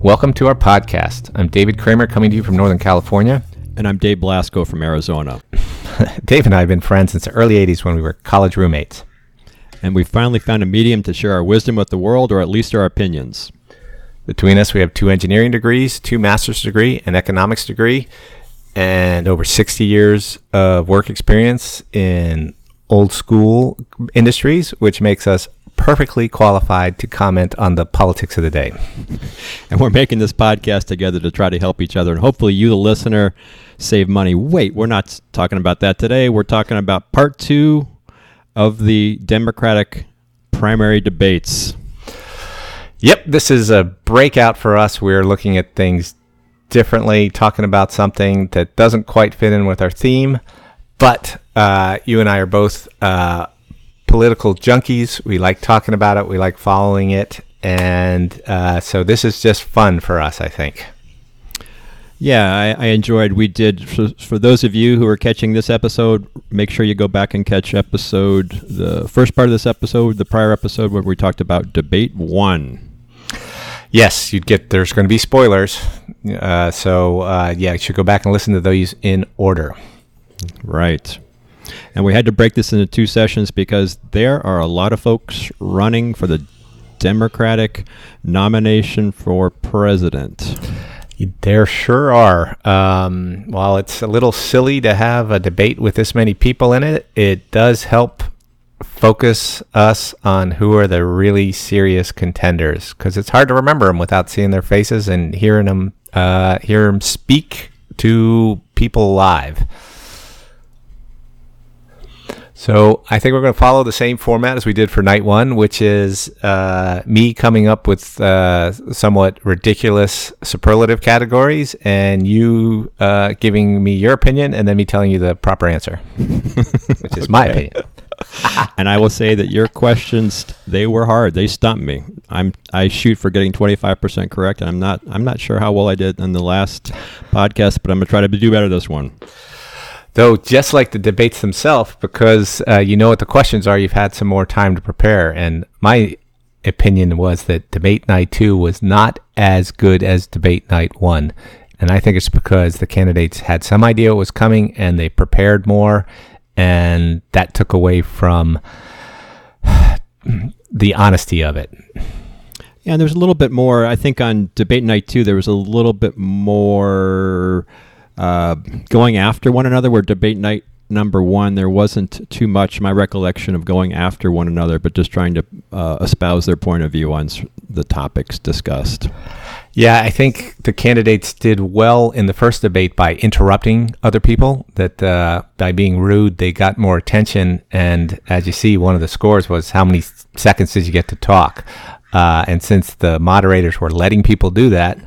Welcome to our podcast. I'm David Kramer coming to you from Northern California. And I'm Dave Blasco from Arizona. Dave and I have been friends since the early 80s when we were college roommates. And we finally found a medium to share our wisdom with the world, or at least our opinions. Between us, we have two engineering degrees, two master's degree, an economics degree, and over 60 years of work experience in old school industries, which makes us perfectly qualified to comment on the politics of the day. And we're making this podcast together to try to help each other and hopefully you, the listener, save money. Wait, we're not talking about that today. We're talking about part two of the Democratic primary debates. Yep, this is a breakout for us. We're looking at things differently, talking about something that doesn't quite fit in with our theme. But uh, you and I are both uh, political junkies. We like talking about it, we like following it. And uh, so this is just fun for us, I think. Yeah, I, I, enjoyed. We did for, for those of you who are catching this episode. Make sure you go back and catch episode the first part of this episode, the prior episode where we talked about debate one. Yes, you'd get. There's going to be spoilers, uh, so uh, yeah, you should go back and listen to those in order. Right. And we had to break this into two sessions because there are a lot of folks running for the Democratic nomination for president. There sure are. Um, while it's a little silly to have a debate with this many people in it, it does help focus us on who are the really serious contenders because it's hard to remember them without seeing their faces and hearing them, uh, hear them speak to people live. So I think we're going to follow the same format as we did for night one, which is uh, me coming up with uh, somewhat ridiculous superlative categories, and you uh, giving me your opinion, and then me telling you the proper answer, which is my opinion. and I will say that your questions they were hard. They stumped me. I'm I shoot for getting 25% correct, and I'm not I'm not sure how well I did in the last podcast, but I'm gonna try to do better this one. Though, just like the debates themselves, because uh, you know what the questions are, you've had some more time to prepare. And my opinion was that debate night two was not as good as debate night one. And I think it's because the candidates had some idea what was coming and they prepared more. And that took away from the honesty of it. Yeah, and there's a little bit more. I think on debate night two, there was a little bit more uh, going after one another. Where debate night number one, there wasn't too much my recollection of going after one another, but just trying to uh, espouse their point of view on the topics discussed. Yeah, I think the candidates did well in the first debate by interrupting other people. That uh, by being rude, they got more attention. And as you see, one of the scores was how many seconds did you get to talk? Uh, and since the moderators were letting people do that,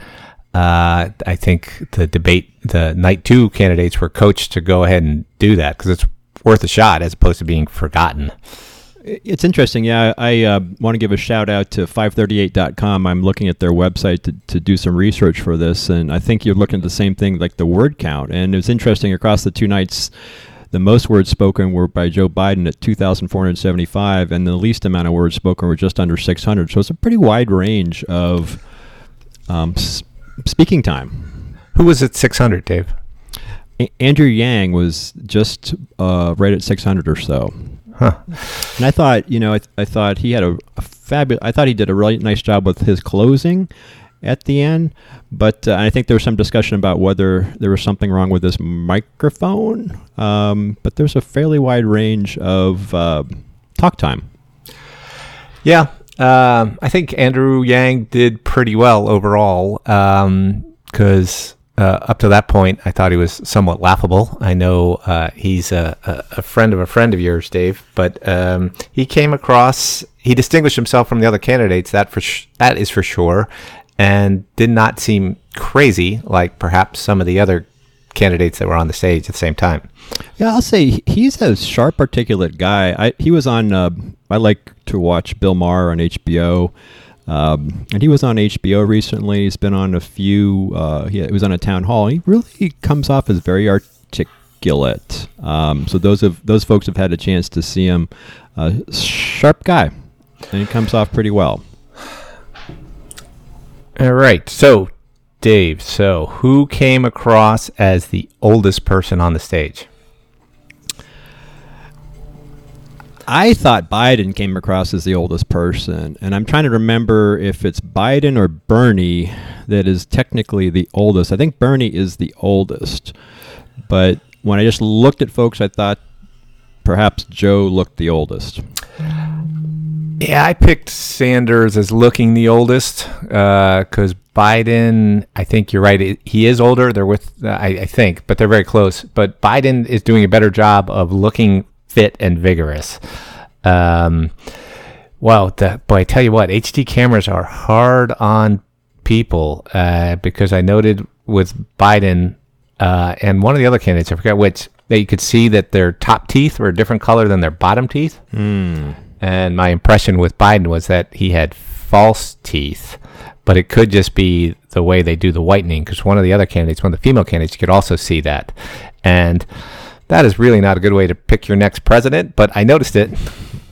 uh, I think the debate, the night two candidates were coached to go ahead and do that because it's worth a shot as opposed to being forgotten. It's interesting. Yeah, I uh, want to give a shout out to 538.com. I'm looking at their website to, to do some research for this, and I think you're looking at the same thing, like the word count. And it was interesting across the two nights. The most words spoken were by Joe Biden at 2,475, and the least amount of words spoken were just under 600. So it's a pretty wide range of um, speaking time. Who was at 600, Dave? A- Andrew Yang was just uh, right at 600 or so. Huh. And I thought, you know, I, th- I thought he had a, a fabulous. I thought he did a really nice job with his closing at the end. But uh, I think there was some discussion about whether there was something wrong with this microphone. Um, but there's a fairly wide range of uh, talk time. Yeah, um, I think Andrew Yang did pretty well overall because um, uh, up to that point, I thought he was somewhat laughable. I know uh, he's a, a, friend of a friend of yours, Dave, but um, he came across, he distinguished himself from the other candidates, that, for sh- that is for sure, and did not seem crazy like perhaps some of the other candidates that were on the stage at the same time. Yeah, I'll say he's a sharp, articulate guy. I, he was on. Uh, I like to watch Bill Maher on HBO, um, and he was on HBO recently. He's been on a few. Uh, he, was on a town hall. He really comes off as very articulate. Um, so those of those folks have had a chance to see him. Uh, sharp guy, and he comes off pretty well. All right. So, Dave, so who came across as the oldest person on the stage? I thought Biden came across as the oldest person, and I'm trying to remember if it's Biden or Bernie that is technically the oldest. I think Bernie is the oldest, but when I just looked at folks, I thought perhaps Joe looked the oldest. Yeah, I picked Sanders as looking the oldest because uh, Biden. I think you're right. He is older. They're with, uh, I, I think, but they're very close. But Biden is doing a better job of looking fit and vigorous. Um, well, the, boy, I tell you what, HD cameras are hard on people uh, because I noted with Biden uh, and one of the other candidates, I forget which, that you could see that their top teeth were a different color than their bottom teeth. Mm. And my impression with Biden was that he had false teeth, but it could just be the way they do the whitening because one of the other candidates, one of the female candidates, you could also see that. And that is really not a good way to pick your next president, but I noticed it.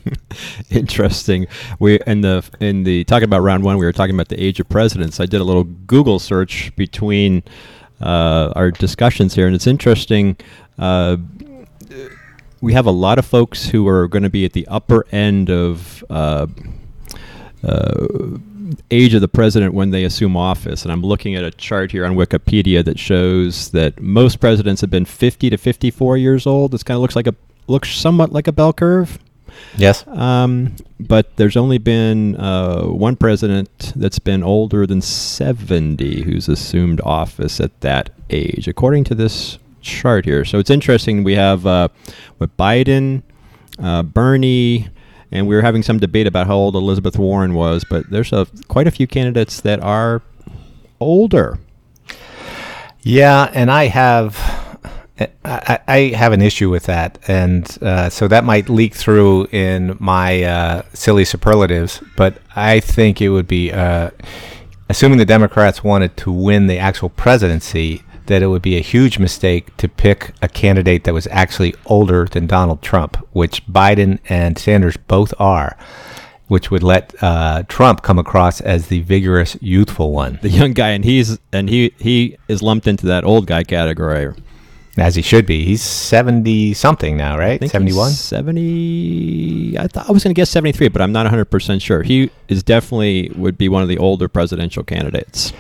Interesting. We in the in the talking about round one, we were talking about the age of presidents. I did a little Google search between uh, our discussions here, and it's interesting. Uh, we have a lot of folks who are going to be at the upper end of uh, uh, age of the president when they assume office. And I'm looking at a chart here on Wikipedia that shows that most presidents have been 50 to 54 years old. This kind of looks like a looks somewhat like a bell curve. Yes. Um, but there's only been uh, one president that's been older than 70 who's assumed office at that age, according to this chart here. So it's interesting. We have uh, with Biden, uh, Bernie, and we were having some debate about how old Elizabeth Warren was, but there's a, quite a few candidates that are older. Yeah, and I have I, have an issue with that, and uh, so that might leak through in my uh, silly superlatives. But I think it would be, uh, assuming the Democrats wanted to win the actual presidency, that it would be a huge mistake to pick a candidate that was actually older than Donald Trump, which Biden and Sanders both are, which would let uh, Trump come across as the vigorous, youthful one, the young guy, and he's and he he is lumped into that old guy category. As he should be. He's 70 something now, right? 71? 70. I thought I was going to guess 73, but I'm not 100% sure. He is definitely would be one of the older presidential candidates.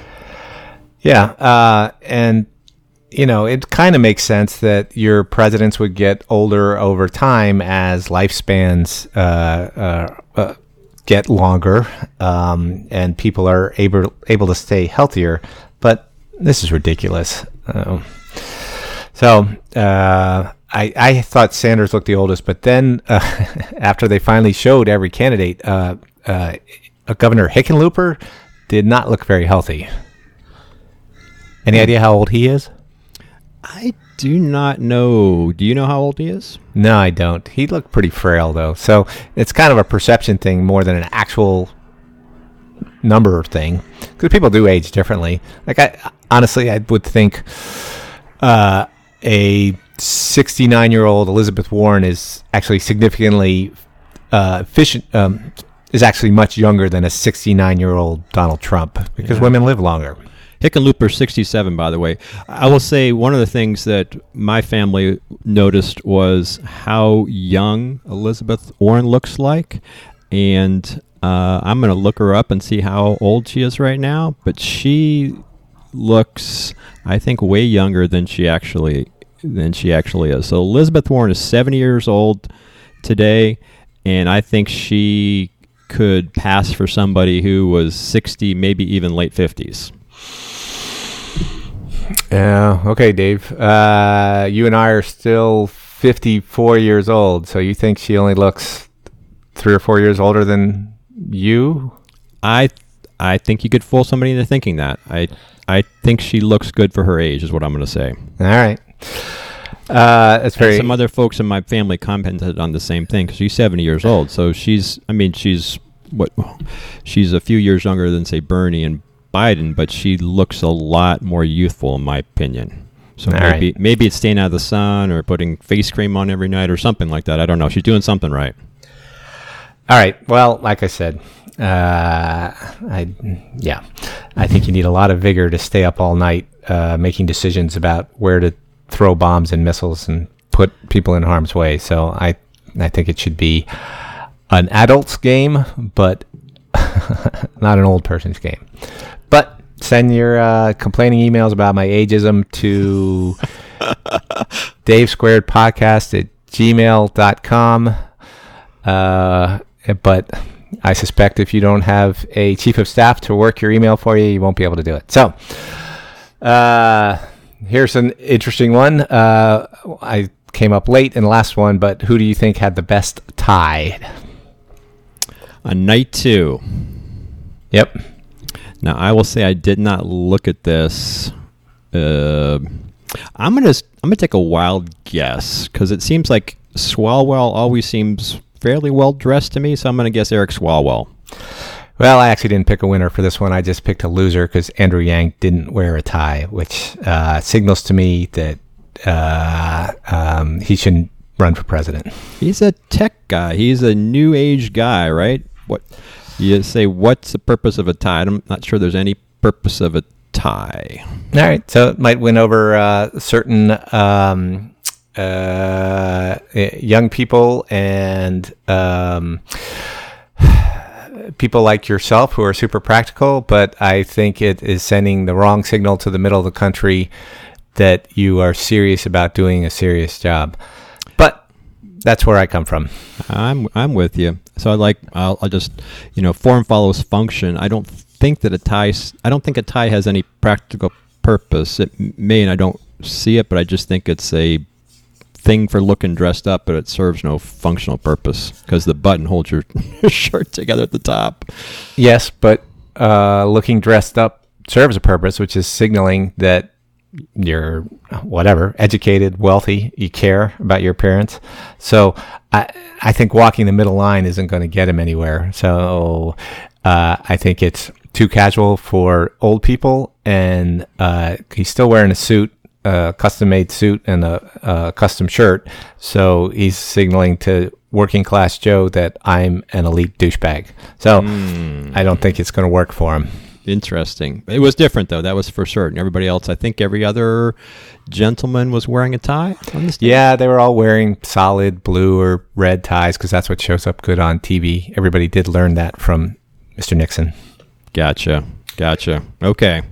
Yeah. Uh, and you know, it kind of makes sense that your presidents would get older over time as lifespans uh, uh, uh, get longer um, and people are able able to stay healthier. But this is ridiculous. Um, so uh, I, I thought Sanders looked the oldest, but then uh, after they finally showed every candidate, uh, Governor Hickenlooper did not look very healthy. Any idea how old he is? I do not know. Do you know how old he is? No, I don't. He looked pretty frail though. So it's kind of a perception thing more than an actual number thing because people do age differently. Like I honestly, I would think uh, a 69 year old Elizabeth Warren is actually significantly uh, efficient. Um, is actually much younger than a 69 year old Donald Trump because yeah. women live longer. Hickenlooper 67, by the way. I will say one of the things that my family noticed was how young Elizabeth Warren looks like. And uh, I'm going to look her up and see how old she is right now. But she looks, I think, way younger than she actually than she actually is. So Elizabeth Warren is 70 years old today, and I think she could pass for somebody who was 60, maybe even late 50s. Yeah. Okay, Dave. Uh, you and I are still 54 years old, so you think she only looks three or four years older than you? I I think you could fool somebody into thinking that. I I think she looks good for her age, is what I'm going to say. All right. Uh, that's very. And some other folks in my family commented on the same thing because she's 70 years old. So she's, I mean, she's what? She's a few years younger than say Bernie, and Biden, but she looks a lot more youthful, in my opinion. So All maybe right. maybe it's staying out of the sun or putting face cream on every night or something like that. I don't know. She's doing something right. All right. Well, like I said, uh, I yeah, I think you need a lot of vigor to stay up all night uh, making decisions about where to throw bombs and missiles and put people in harm's way. So I I think it should be an adult's game, but not an old person's game. But send your uh, complaining emails about my ageism to Dave Squared Podcast at gmail.com. Uh, but I suspect if you don't have a chief of staff to work your email for you, you won't be able to do it. So, uh, here's an interesting one. Uh, I came up late in the last one, but who do you think had the best tie? A night two. Yep. Now I will say I did not look at this. Uh, I'm gonna I'm gonna take a wild guess because it seems like Swalwell always seems fairly well dressed to me, so I'm gonna guess Eric Swalwell. Well, I actually didn't pick a winner for this one. I just picked a loser because Andrew Yang didn't wear a tie, which uh, signals to me that uh, um, he shouldn't run for president. He's a tech guy. He's a new age guy, right? What you say? What's the purpose of a tie? I'm not sure there's any purpose of a tie. All right, so it might win over uh, certain um, uh, young people and um, people like yourself who are super practical, but I think it is sending the wrong signal to the middle of the country that you are serious about doing a serious job. But that's where I come from. I'm I'm with you. So I like I'll, I'll just you know form follows function. I don't think that a tie I don't think a tie has any practical purpose. It may and I don't see it, but I just think it's a thing for looking dressed up, but it serves no functional purpose because the button holds your shirt together at the top. Yes, but uh, looking dressed up serves a purpose, which is signaling that you're whatever educated, wealthy, you care about your parents. So I I think walking the middle line isn't going to get him anywhere. So uh, I think it's too casual for old people, and uh, he's still wearing a suit a custom made suit and a, a, custom shirt. So he's signaling to working class Joe that I'm an elite douchebag. So mm. I don't think it's going to work for him. Interesting. It was different though. That was for certain. Everybody else, I think, every other gentleman was wearing a tie. Yeah, they were all wearing solid blue or red ties because that's what shows up good on TV. Everybody did learn that from Mr. Nixon. Gotcha. Gotcha. Okay.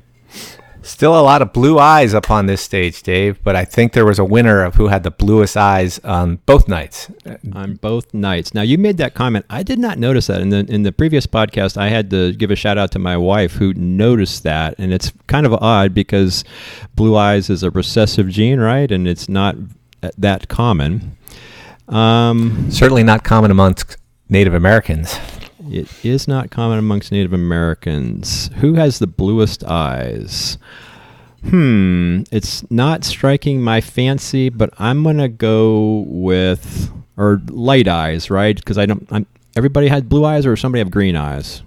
Still a lot of blue eyes up on this stage, Dave, but I think there was a winner of who had the bluest eyes on both nights. On both nights. Now you made that comment. I did not notice that. In the in the previous podcast, I had to give a shout out to my wife who noticed that, and it's kind of odd because blue eyes is a recessive gene, right? And it's not that common. Um, Certainly not common amongst Native Americans. It is not common amongst Native Americans. Who has the bluest eyes? Hmm, it's not striking my fancy, but I'm gonna go with or light eyes, right? Because I don't. I'm, everybody had blue eyes, or somebody have green eyes.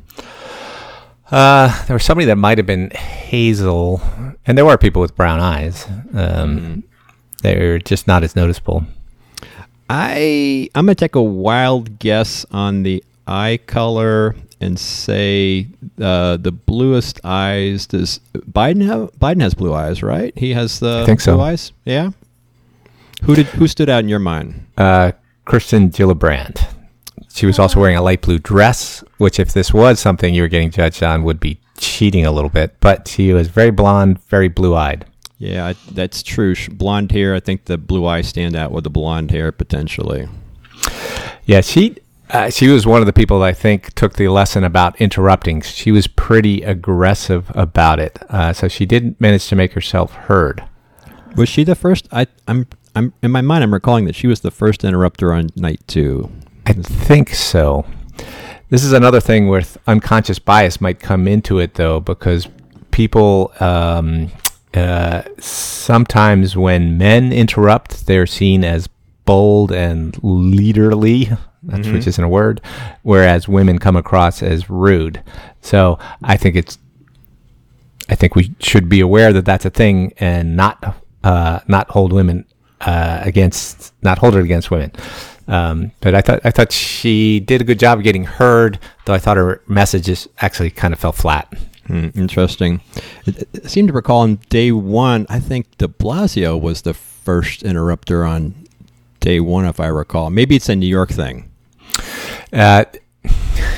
Uh, there was somebody that might have been hazel, and there were people with brown eyes. Um, mm. They're just not as noticeable. I I'm gonna take a wild guess on the eye color and say uh, the bluest eyes. Does Biden have? Biden has blue eyes, right? He has the I think blue so. eyes. Yeah. Who did? Who stood out in your mind? Uh, Kirsten Gillibrand. She was also wearing a light blue dress, which, if this was something you were getting judged on, would be cheating a little bit. But she was very blonde, very blue eyed. Yeah, that's true. Blonde hair. I think the blue eyes stand out with the blonde hair potentially. Yeah, she uh, she was one of the people that I think took the lesson about interrupting. She was pretty aggressive about it, uh, so she didn't manage to make herself heard. Was she the first? I, I'm, I'm in my mind. I'm recalling that she was the first interrupter on night two. I think so. This is another thing where unconscious bias might come into it though, because people um, uh, sometimes when men interrupt, they're seen as bold and leaderly that's mm-hmm. which isn't a word, whereas women come across as rude. So I think it's, I think we should be aware that that's a thing and not, uh, not hold women uh, against, not hold it against women. Um, but I thought I thought she did a good job of getting heard, though I thought her messages actually kind of fell flat. Hmm, interesting. It, it seemed to recall on day one, I think De Blasio was the first interrupter on day one, if I recall. Maybe it's a New York thing. Uh,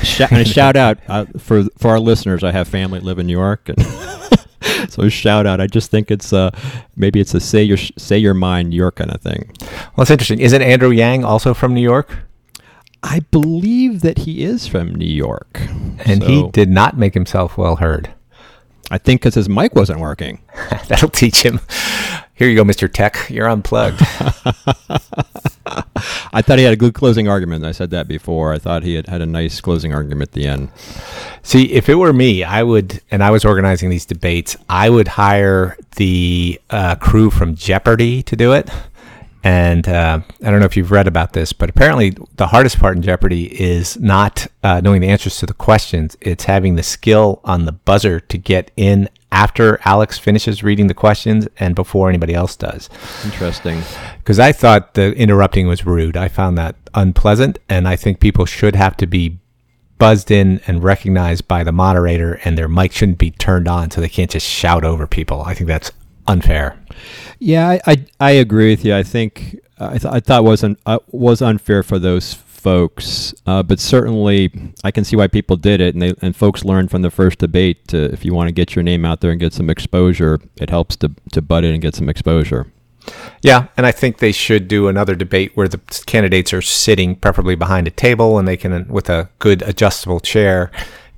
Sh- and a shout out uh, for for our listeners. I have family live in New York, and so shout out. I just think it's uh maybe it's a say your say your mind New York kind of thing. well, it's interesting. Isn't Andrew Yang also from New York? I believe that he is from New York, And he did not make himself well heard. I think because his mic wasn't working. That'll teach him. Here you go, Mr. Tech. You're unplugged. I thought he had a good closing argument. I said that before. I thought he had had a nice closing argument at the end. See, if it were me, I would, and I was organizing these debates, I would hire the uh, crew from Jeopardy to do it. And uh, I don't know if you've read about this, but apparently the hardest part in Jeopardy is not uh, knowing the answers to the questions. It's having the skill on the buzzer to get in after Alex finishes reading the questions and before anybody else does. Interesting. Because I thought the interrupting was rude. I found that unpleasant, and I think people should have to be buzzed in and recognized by the moderator, and their mic shouldn't be turned on so they can't just shout over people. I think that's unfair. Yeah, I, I, I agree with you. I think I, th- I thought was un- uh, was unfair for those folks, uh, but certainly I can see why people did it, and they and folks learned from the first debate. To, if you want to get your name out there and get some exposure, it helps to to butt in and get some exposure. Yeah, and I think they should do another debate where the candidates are sitting preferably behind a table and they can with a good adjustable chair.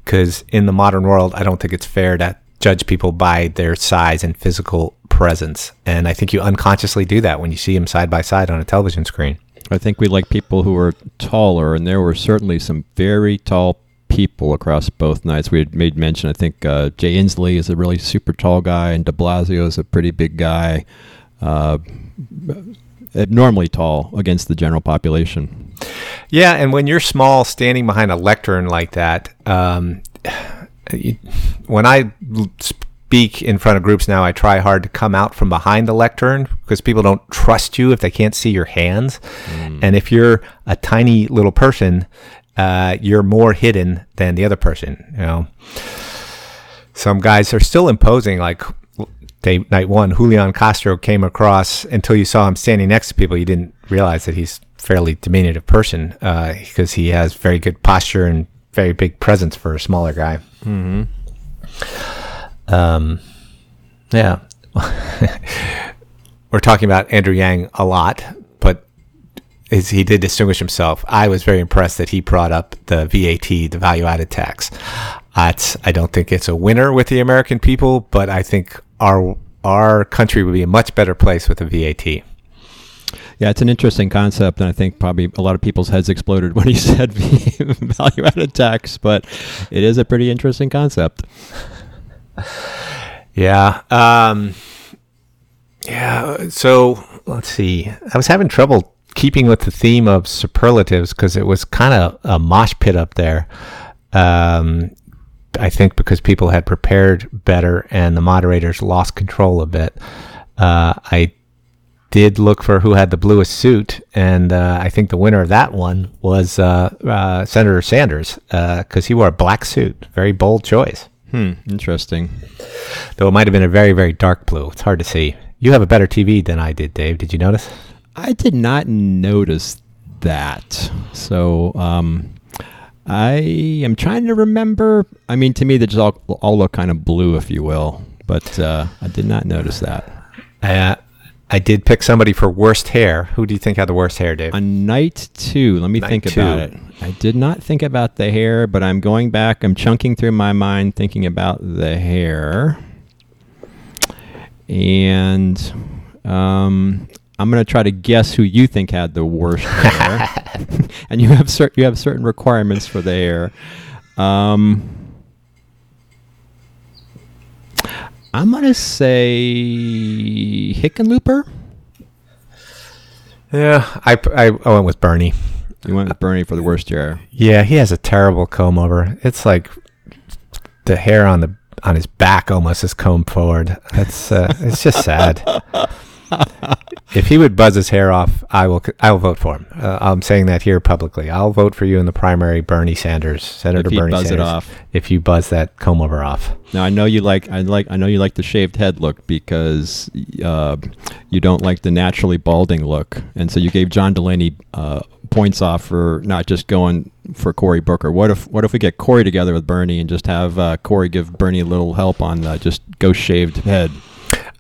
Because in the modern world, I don't think it's fair to judge people by their size and physical presence. And I think you unconsciously do that when you see them side by side on a television screen. I think we like people who are taller, and there were certainly some very tall people across both nights. We had made mention. I think uh, Jay Inslee is a really super tall guy, and De Blasio is a pretty big guy. Uh, abnormally tall against the general population. Yeah, and when you're small, standing behind a lectern like that, um, when I speak in front of groups now, I try hard to come out from behind the lectern because people don't trust you if they can't see your hands. And if you're a tiny little person, uh, you're more hidden than the other person. You know, some guys are still imposing like day night one julian castro came across until you saw him standing next to people you didn't realize that he's a fairly diminutive person because he has very good posture and very big presence for a smaller guy Mm-hmm. um, yeah we're talking about andrew yang a lot but is, he did distinguish himself i was very impressed that he brought up the vat the value added tax That's, I don't think it's a winner with the American people, but I think our our country would be a much better place with a VAT. Yeah, it's an interesting concept, and I think probably a lot of people's heads exploded when he said value-added tax. But it is a pretty interesting concept. Yeah. Um, yeah. So let's see. I was having trouble keeping with the theme of superlatives because it was kind of a mosh pit up there. Um, I think because people had prepared better and the moderators lost control a bit. Uh, I did look for who had the bluest suit, and uh, I think the winner of that one was uh, uh, Senator Sanders because he wore a black suit. Very bold choice. Hmm. Interesting. Though it might have been a very, very dark blue. It's hard to see. You have a better TV than I did, Dave. Did you notice? I did not notice that. So um, I am trying to remember. I mean, to me, they just all, all look kind of blue, if you will. But uh, I did not notice that. Uh, I did pick somebody for worst hair. Who do you think had the worst hair, Dave? On night two, let me Night think two. about it. I did not think about the hair, but I'm going back. I'm chunking through my mind, thinking about the hair, and um, I'm going to try to guess who you think had the worst hair. and you have cer- you have certain requirements for the hair. Um, I'm to say Hickenlooper. yeah, I, I, I went with Bernie. You went with Bernie for the worst year. Yeah, he has a terrible comb over. It's like the hair on the on his back almost is combed forward. It's uh, it's just sad. if he would buzz his hair off, I will. I will vote for him. Uh, I'm saying that here publicly. I'll vote for you in the primary, Bernie Sanders, Senator Bernie buzz it Sanders. off. If you buzz that comb over off. Now I know you like I like I know you like the shaved head look because uh, you don't like the naturally balding look, and so you gave John Delaney uh, points off for not just going for Cory Booker. What if what if we get Cory together with Bernie and just have uh, Cory give Bernie a little help on uh, just go shaved head?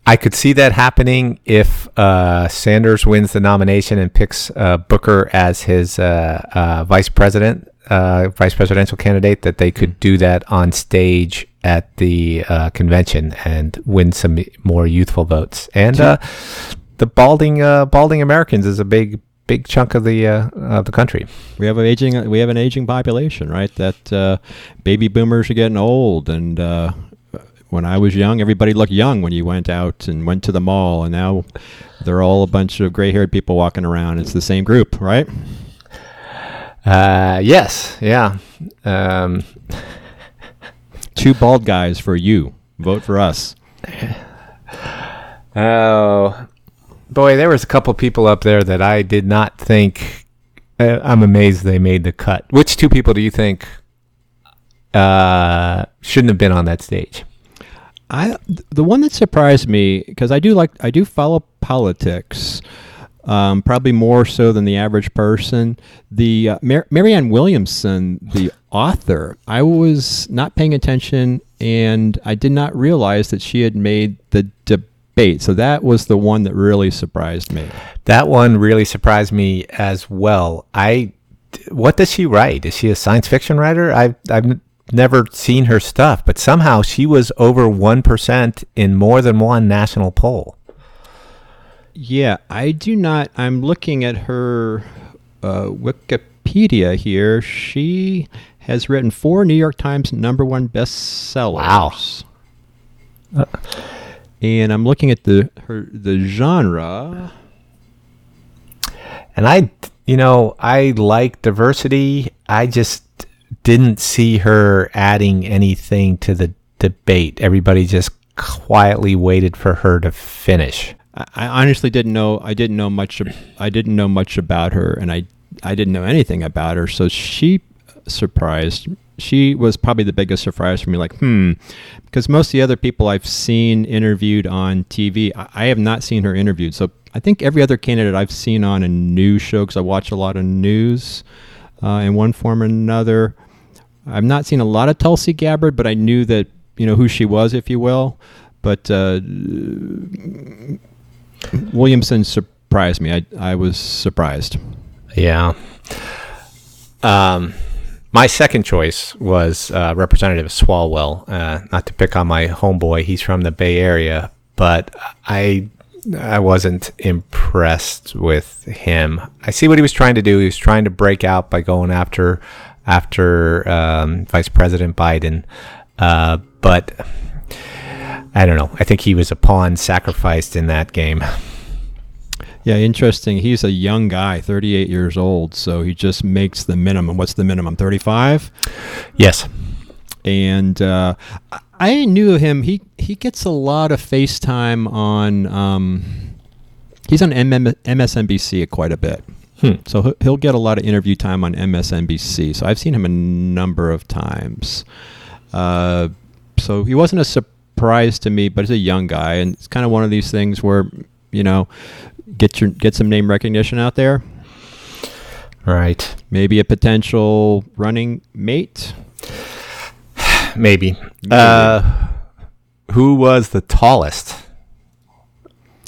I could see that happening if uh, Sanders wins the nomination and picks uh, Booker as his uh, uh, vice president, uh, vice presidential candidate. That they could do that on stage at the uh, convention and win some more youthful votes. And the balding balding Americans is a big big chunk of the uh, of the country. We have an aging we have an aging population, right? That uh, baby boomers are getting old, and uh, when I was young, everybody looked young when you went out and went to the mall, and now they're all a bunch of gray-haired people walking around. It's the same group, right? Uh, yes, yeah. Um, Two bald guys for you. Vote for us. Oh, boy, there was a couple people up there that I did not think. Uh, I'm amazed they made the cut. Which two people do you think uh, shouldn't have been on that stage? I the one that surprised me because I do like I do follow politics, um, probably more so than the average person. The uh, Mar- Marianne Williamson, the author, I was not paying attention and I did not realize that she had made the debate. So that was the one that really surprised me. That one really surprised me as well. I, what does she write? Is she a science fiction writer? I've I've never seen her stuff, but somehow she was over one percent in more than one national poll. Yeah, I do not. I'm looking at her uh, Wikipedia here. She has written four New York Times number one bestsellers. Wow. and I'm looking at the her the genre. And I, you know, I like diversity. I just didn't see her adding anything to the debate. Everybody just quietly waited for her to finish. I, honestly didn't know. I didn't know much. I didn't know much about her, and I I didn't know anything about her. So she surprised. She was probably the biggest surprise for me. Like, hmm, because most of the other people I've seen interviewed on TV, I, I have not seen her interviewed. So I think every other candidate I've seen on a news show, because I watch a lot of news uh, in one form or another. I've not seen a lot of Tulsi Gabbard, but I knew that you know who she was, if you will. But uh, Williamson surprised me. I I was surprised. Yeah. Um, my second choice was uh, Representative Swalwell. Uh, not to pick on my homeboy, he's from the Bay Area, but I I wasn't impressed with him. I see what he was trying to do. He was trying to break out by going after after um, Vice President Biden, uh, but I don't know. I think he was a pawn sacrificed in that game. Yeah, interesting. He's a young guy, 38 years old, so he just makes the minimum. What's the minimum? 35. Yes. and uh, I- knew him. He he gets a lot of FaceTime on. Um, he's on MSNBC quite a bit, Hmm. so he'll- get a lot of interview time on MSNBC. So I've seen him a number of times. Uh, so he wasn't a surprise to me, but he's a young guy, and it's kind of one of these things where you know get your get some name recognition out there. Right. Maybe a potential running mate. Maybe. Uh, who was the tallest?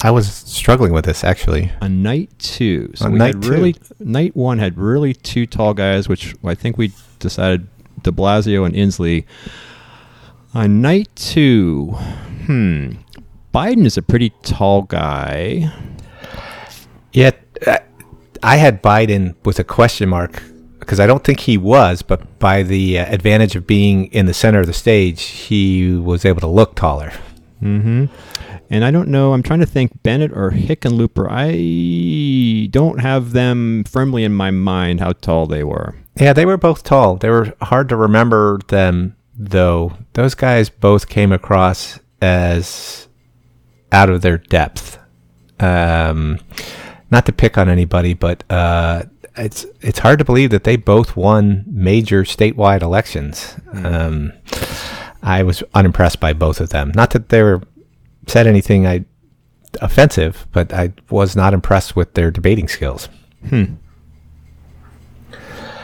I was struggling with this actually. on night two. So On we night had two. really night one had really two tall guys, which I think we decided De Blasio and Inslee. On night two, hmm, Biden is a pretty tall guy. Yet uh, I had Biden with a question mark because I don't think he was, but by the uh, advantage of being in the center of the stage, he was able to look taller. Mm-hmm. And I don't know. I'm trying to think Bennet or Hickenlooper. I don't have them firmly in my mind how tall they were. Yeah, they were both tall. They were hard to remember them though. Those guys both came across as out of their depth. Um, not to pick on anybody, but uh, it's it's hard to believe that they both won major statewide elections. Um, I was unimpressed by both of them. Not that they were said anything I offensive, but I was not impressed with their debating skills.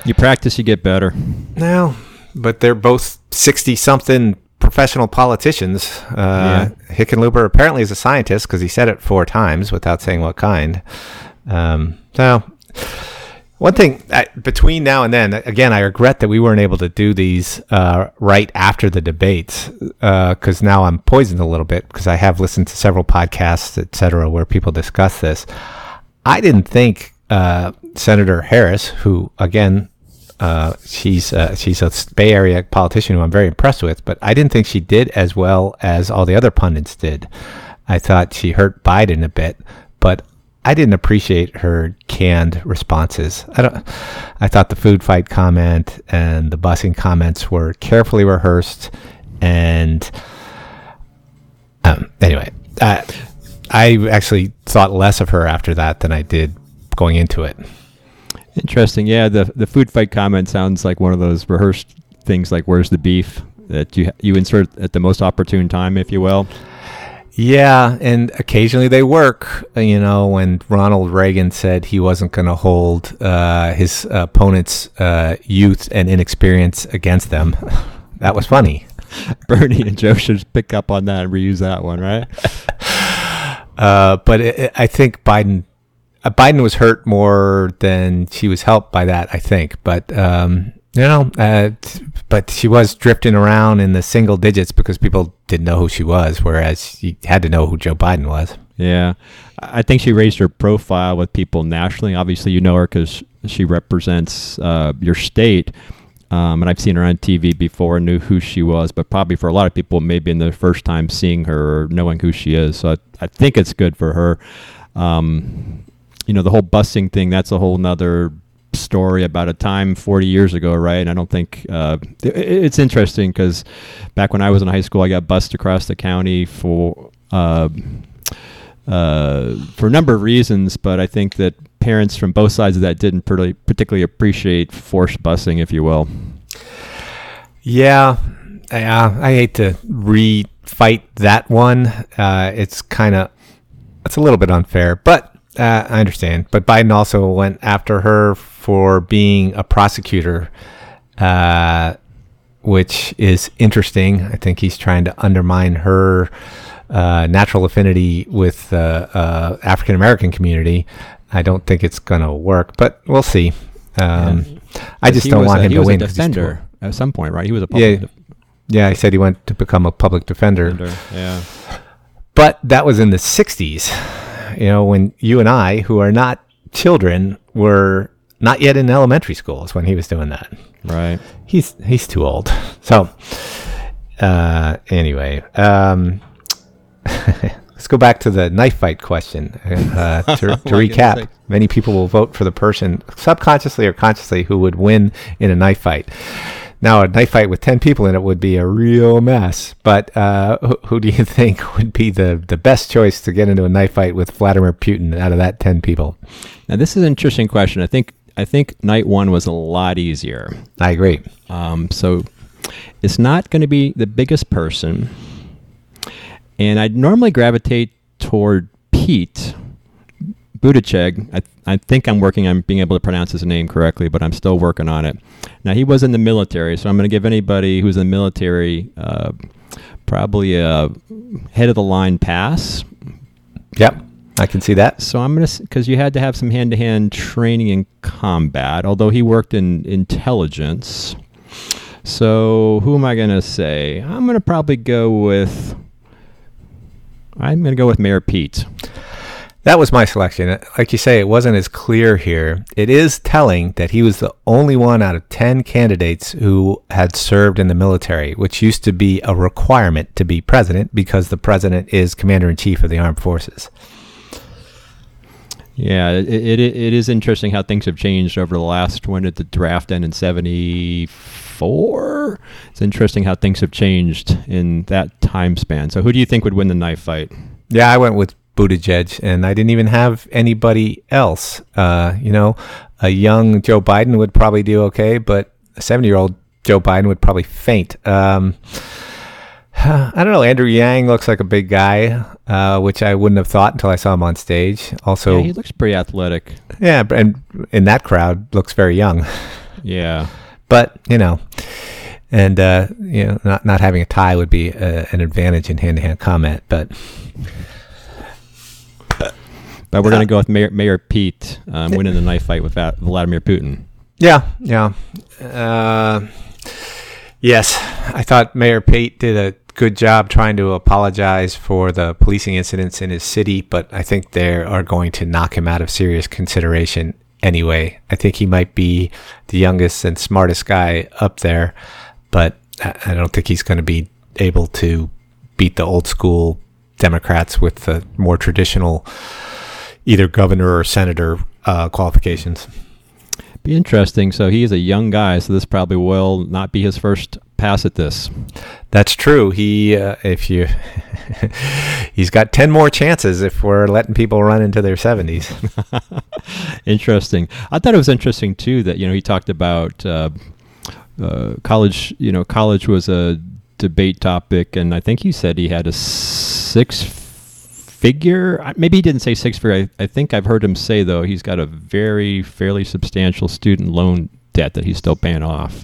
You practice, you get better. No, but they're both sixty something professional politicians. Uh, Hickenlooper apparently is a scientist because he said it four times without saying what kind. Um, so. One thing I, between now and then, again, I regret that we weren't able to do these uh, right after the debates because now I'm poisoned a little bit because I have listened to several podcasts, et cetera, where people discuss this. I didn't think uh, Senator Harris, who again, uh, she's uh, she's a Bay Area politician who I'm very impressed with, but I didn't think she did as well as all the other pundits did. I thought she hurt Biden a bit, but I didn't appreciate her canned responses. I don't. I thought the food fight comment and the busing comments were carefully rehearsed, and um, anyway, I, I actually thought less of her after that than I did going into it. Interesting. Yeah, the the food fight comment sounds like one of those rehearsed things like "Where's the beef?" that you you insert at the most opportune time, if you will. Yeah, and occasionally they work. Uh, You know, when Ronald Reagan said he wasn't going to hold uh, his opponent's uh, youth and inexperience against them, that was funny. Bernie and Joe should pick up on that and reuse that one, right? Uh, but it, it- I think Biden, uh, Biden was hurt more than she was helped by that. I think, but um, you know, uh, but she was drifting around in the single digits because people didn't know who she was, whereas you had to know who Joe Biden was. Yeah, I think she raised her profile with people nationally. Obviously, you know her because she represents uh, your state, um, and I've seen her on TV before and knew who she was. But probably for a lot of people, maybe in the first time seeing her or knowing who she is. So I, I think it's good for her. Um, you know, the whole busing thing—that's a whole nother story about a time 40 years ago, right? And I don't think uh, it's interesting because back when I was in high school, I got bused across the county for. Uh, uh, for a number of reasons, but I think that parents from both sides of that didn't parti- particularly appreciate forced busing, if you will. Yeah, yeah. I hate to re-fight that one. Uh, it's kind of it's a little bit unfair, but uh, I understand. But Biden also went after her for being a prosecutor, uh, which is interesting. I think he's trying to undermine her uh, natural affinity with the uh, African American community. I don't think it's going to work, but we'll see. Um, I just don't want a, him to win. a 'cause he's too defender at some point, right? He was a Yeah. public yeah, he said he went to become a public defender. defender. Yeah. But that was in the 60s, you know, when you and I, who are not children, were not yet in elementary schools when he was doing that. Right. He's he's too old. So, uh, anyway, um, let's go back to the knife fight question. Uh, to to recap, many people will vote for the person subconsciously or consciously who would win in a knife fight. Now, a knife fight with 10 people in it would be a real mess. But uh, who, who do you think would be the, the best choice to get into a knife fight with Vladimir Putin out of that 10 people? Now this is an interesting question. I think I think night one was a lot easier. I agree. Um, so it's not going to be the biggest person, and I'd normally gravitate toward Pete Buttigieg. I, I think I'm working on being able to pronounce his name correctly, but I'm still working on it. Now he was in the military, so I'm going to give anybody who's in the military uh, probably a head of the line pass. Yep, I can see that. So I'm gonna because you had to have some hand-to-hand training in combat, although he worked in intelligence. So who am I gonna say? I'm gonna probably go with. I'm gonna go with Mayor Pete. That was my selection. Like you say, it wasn't as clear here. It is telling that he was the only one out of 10 candidates who had served in the military, which used to be a requirement to be president because the president is commander in chief of the armed forces. Yeah, it, it it is interesting how things have changed over the last. When did the draft end in '74? It's interesting how things have changed in that time span. So who do you think would win the knife fight? Yeah, I went with Buttigieg, and I didn't even have anybody else. Uh, you know, a young Joe Biden would probably do okay, but a 70 year old Joe Biden would probably faint. Um, I don't know. Andrew Yang looks like a big guy, uh, which I wouldn't have thought until I saw him on stage. Also, yeah, he looks pretty athletic. Yeah, and in that crowd, looks very young. Yeah, but you know, and uh, you know, not not having a tie would be uh, an advantage in hand to hand combat. But but we're gonna go with Mayor, Mayor Pete um, winning the knife fight with Vladimir Putin. Yeah, yeah. Uh, yes, I thought Mayor Pete did a good job trying to apologize for the policing incidents in his city, but I think they are going to knock him out of serious consideration anyway. I think he might be the youngest and smartest guy up there, but I don't think he's going to be able to beat the old school Democrats with the more traditional either governor or senator uh, qualifications. Be interesting. So he is a young guy, so this probably will not be his first pass at this. That's true. He, uh, if you, he's got ten more chances if we're letting people run into their seventies. interesting. I thought it was interesting too that you know he talked about uh, uh, college. You know, college was a debate topic, and I think he said he had a six figure. Maybe he didn't say six figure. I, I think I've heard him say though he's got a very fairly substantial student loan debt that he's still paying off.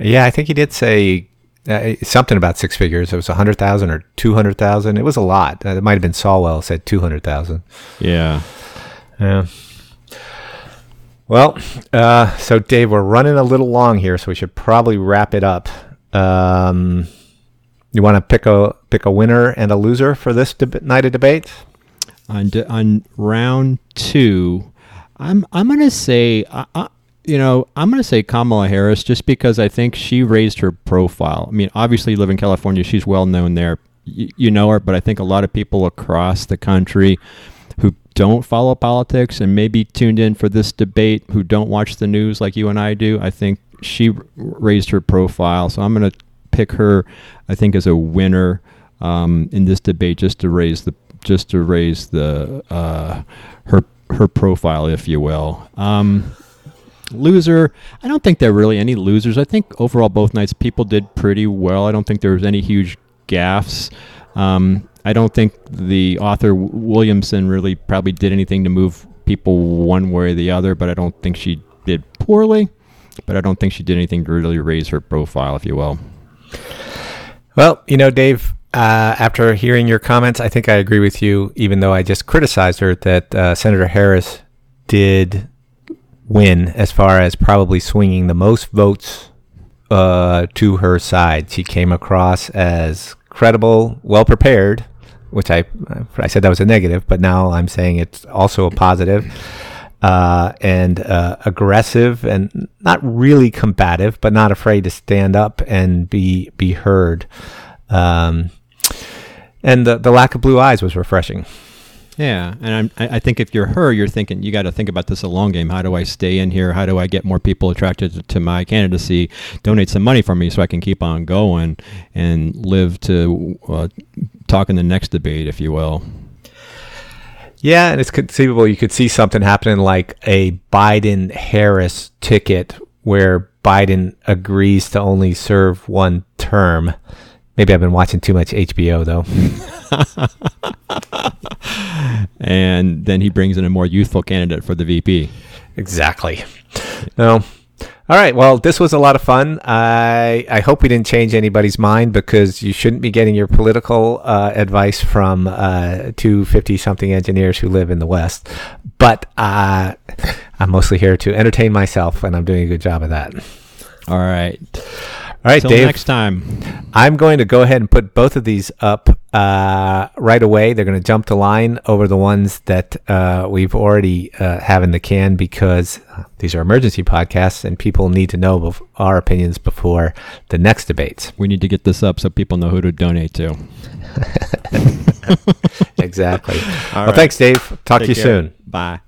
Yeah, I think he did say uh, something about six figures. It was a hundred thousand or two hundred thousand. It was a lot. Uh, it might have been Swalwell said two hundred thousand. Yeah, yeah. Well, uh, so Dave, we're running a little long here, so we should probably wrap it up. Um, you want to pick a pick a winner and a loser for this deb- night of debate? On de- on round two, I'm I'm gonna say I, you know, I'm going to say Kamala Harris just because I think she raised her profile. I mean, obviously, you live in California, she's well known there. You know her, but I think a lot of people across the country who don't follow politics and maybe tuned in for this debate, who don't watch the news like you and I do, I think she r- raised her profile. So I'm going to pick her, I think, as a winner um, in this debate, just to raise the just to raise the uh, her her profile, if you will. Um, loser. I don't think there are really any losers. I think overall both nights people did pretty well. I don't think there was any huge gaffes. Um, I don't think the author Williamson really probably did anything to move people one way or the other, but I don't think she did poorly. But I don't think she did anything to really raise her profile, if you will. Well, you know, Dave, uh, after hearing your comments, I think I agree with you, even though I just criticized her that uh, Senator Harris did win as far as probably swinging the most votes uh, to her side. She came across as credible, well prepared, which I I said that was a negative, but now I'm saying it's also a positive. Uh, and uh, aggressive and not really combative, but not afraid to stand up and be be heard. Um, and the the lack of blue eyes was refreshing. Yeah, and I'm, I think if you're her, you're thinking you got to think about this a long game. How do I stay in here? How do I get more people attracted to my candidacy? Donate some money for me so I can keep on going and live to uh, talk in the next debate, if you will. Yeah, and it's conceivable you could see something happening like a Biden Harris ticket where Biden agrees to only serve one term. Maybe I've been watching too much HBO though. and then he brings in a more youthful candidate for the VP. Exactly. No. All right. Well, this was a lot of fun. I I hope we didn't change anybody's mind because you shouldn't be getting your political uh, advice from uh, two 50 something engineers who live in the West. But uh, I'm mostly here to entertain myself, and I'm doing a good job of that. All right. All right, Till Dave. next time. I'm going to go ahead and put both of these up uh, right away. They're going to jump the line over the ones that uh, we've already uh, have in the can because uh, these are emergency podcasts and people need to know bef- our opinions before the next debates. We need to get this up so people know who to donate to. exactly. All well, right. thanks, Dave. Talk Take to you care. soon. Bye.